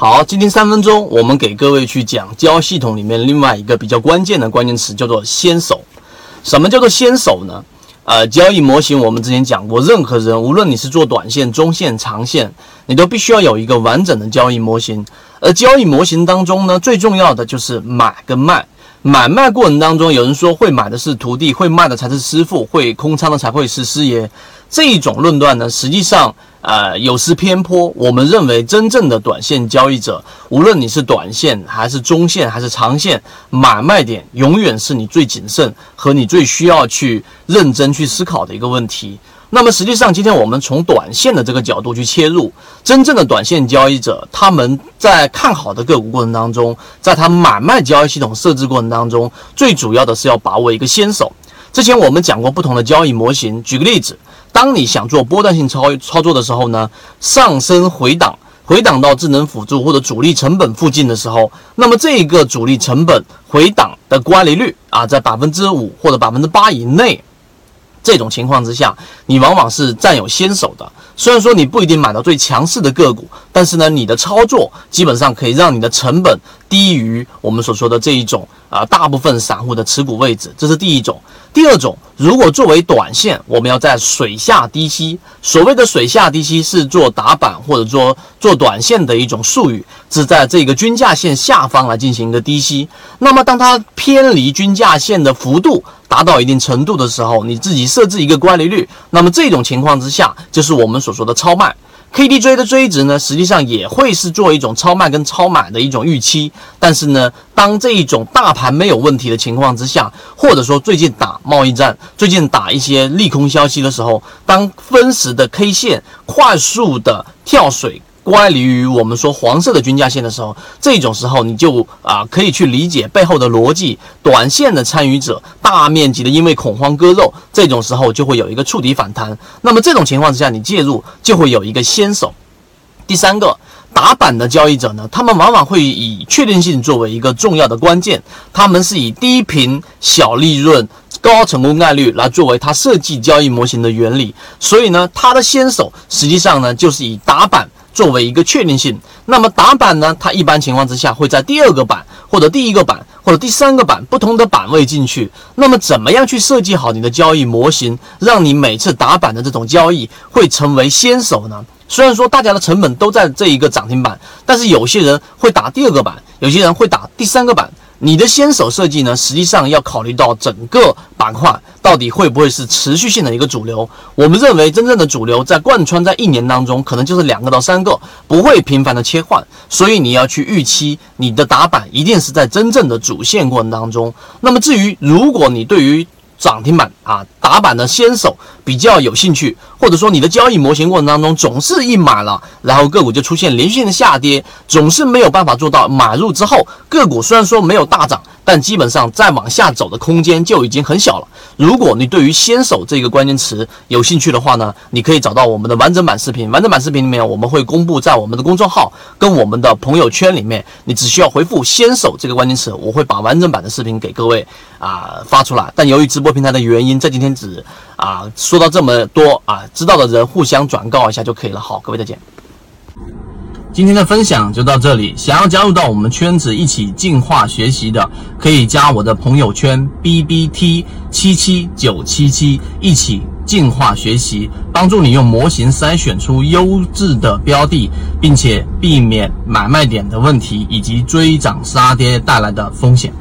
好，今天三分钟，我们给各位去讲交易系统里面另外一个比较关键的关键词，叫做先手。什么叫做先手呢？呃，交易模型我们之前讲过，任何人无论你是做短线、中线、长线，你都必须要有一个完整的交易模型。而交易模型当中呢，最重要的就是买跟卖。买卖过程当中，有人说会买的是徒弟，会卖的才是师傅，会空仓的才会是师爷。这一种论断呢，实际上。呃，有失偏颇。我们认为，真正的短线交易者，无论你是短线还是中线还是长线，买卖点永远是你最谨慎和你最需要去认真去思考的一个问题。那么，实际上，今天我们从短线的这个角度去切入，真正的短线交易者，他们在看好的个股过程当中，在他买卖交易系统设置过程当中，最主要的是要把握一个先手。之前我们讲过不同的交易模型，举个例子。当你想做波段性操操作的时候呢，上升回档，回档到智能辅助或者主力成本附近的时候，那么这个主力成本回档的乖离率啊，在百分之五或者百分之八以内，这种情况之下，你往往是占有先手的。虽然说你不一定买到最强势的个股，但是呢，你的操作基本上可以让你的成本低于我们所说的这一种啊，大部分散户的持股位置，这是第一种。第二种，如果作为短线，我们要在水下低吸。所谓的水下低吸是做打板或者说做短线的一种术语，是在这个均价线下方来进行一个低吸。那么，当它偏离均价线的幅度达到一定程度的时候，你自己设置一个乖离率，那么这种情况之下，就是我们所说的超卖。KDJ 的追值呢，实际上也会是做一种超卖跟超买的一种预期。但是呢，当这一种大盘没有问题的情况之下，或者说最近打贸易战、最近打一些利空消息的时候，当分时的 K 线快速的跳水。乖离于我们说黄色的均价线的时候，这种时候你就啊可以去理解背后的逻辑。短线的参与者大面积的因为恐慌割肉，这种时候就会有一个触底反弹。那么这种情况之下，你介入就会有一个先手。第三个打板的交易者呢，他们往往会以确定性作为一个重要的关键，他们是以低频小利润、高成功概率来作为他设计交易模型的原理。所以呢，他的先手实际上呢就是以打板。作为一个确定性，那么打板呢？它一般情况之下会在第二个板或者第一个板或者第三个板不同的板位进去。那么怎么样去设计好你的交易模型，让你每次打板的这种交易会成为先手呢？虽然说大家的成本都在这一个涨停板，但是有些人会打第二个板，有些人会打第三个板。你的先手设计呢，实际上要考虑到整个板块到底会不会是持续性的一个主流。我们认为，真正的主流在贯穿在一年当中，可能就是两个到三个，不会频繁的切换。所以你要去预期你的打板一定是在真正的主线过程当中。那么至于如果你对于涨停板啊，打板的先手比较有兴趣，或者说你的交易模型过程当中总是一买了，然后个股就出现连续性的下跌，总是没有办法做到买入之后个股虽然说没有大涨。但基本上再往下走的空间就已经很小了。如果你对于先手这个关键词有兴趣的话呢，你可以找到我们的完整版视频。完整版视频里面我们会公布在我们的公众号跟我们的朋友圈里面。你只需要回复“先手”这个关键词，我会把完整版的视频给各位啊发出来。但由于直播平台的原因，这几天只啊说到这么多啊，知道的人互相转告一下就可以了。好，各位再见。今天的分享就到这里。想要加入到我们圈子一起进化学习的，可以加我的朋友圈 B B T 七七九七七，一起进化学习，帮助你用模型筛选出优质的标的，并且避免买卖点的问题以及追涨杀跌带来的风险。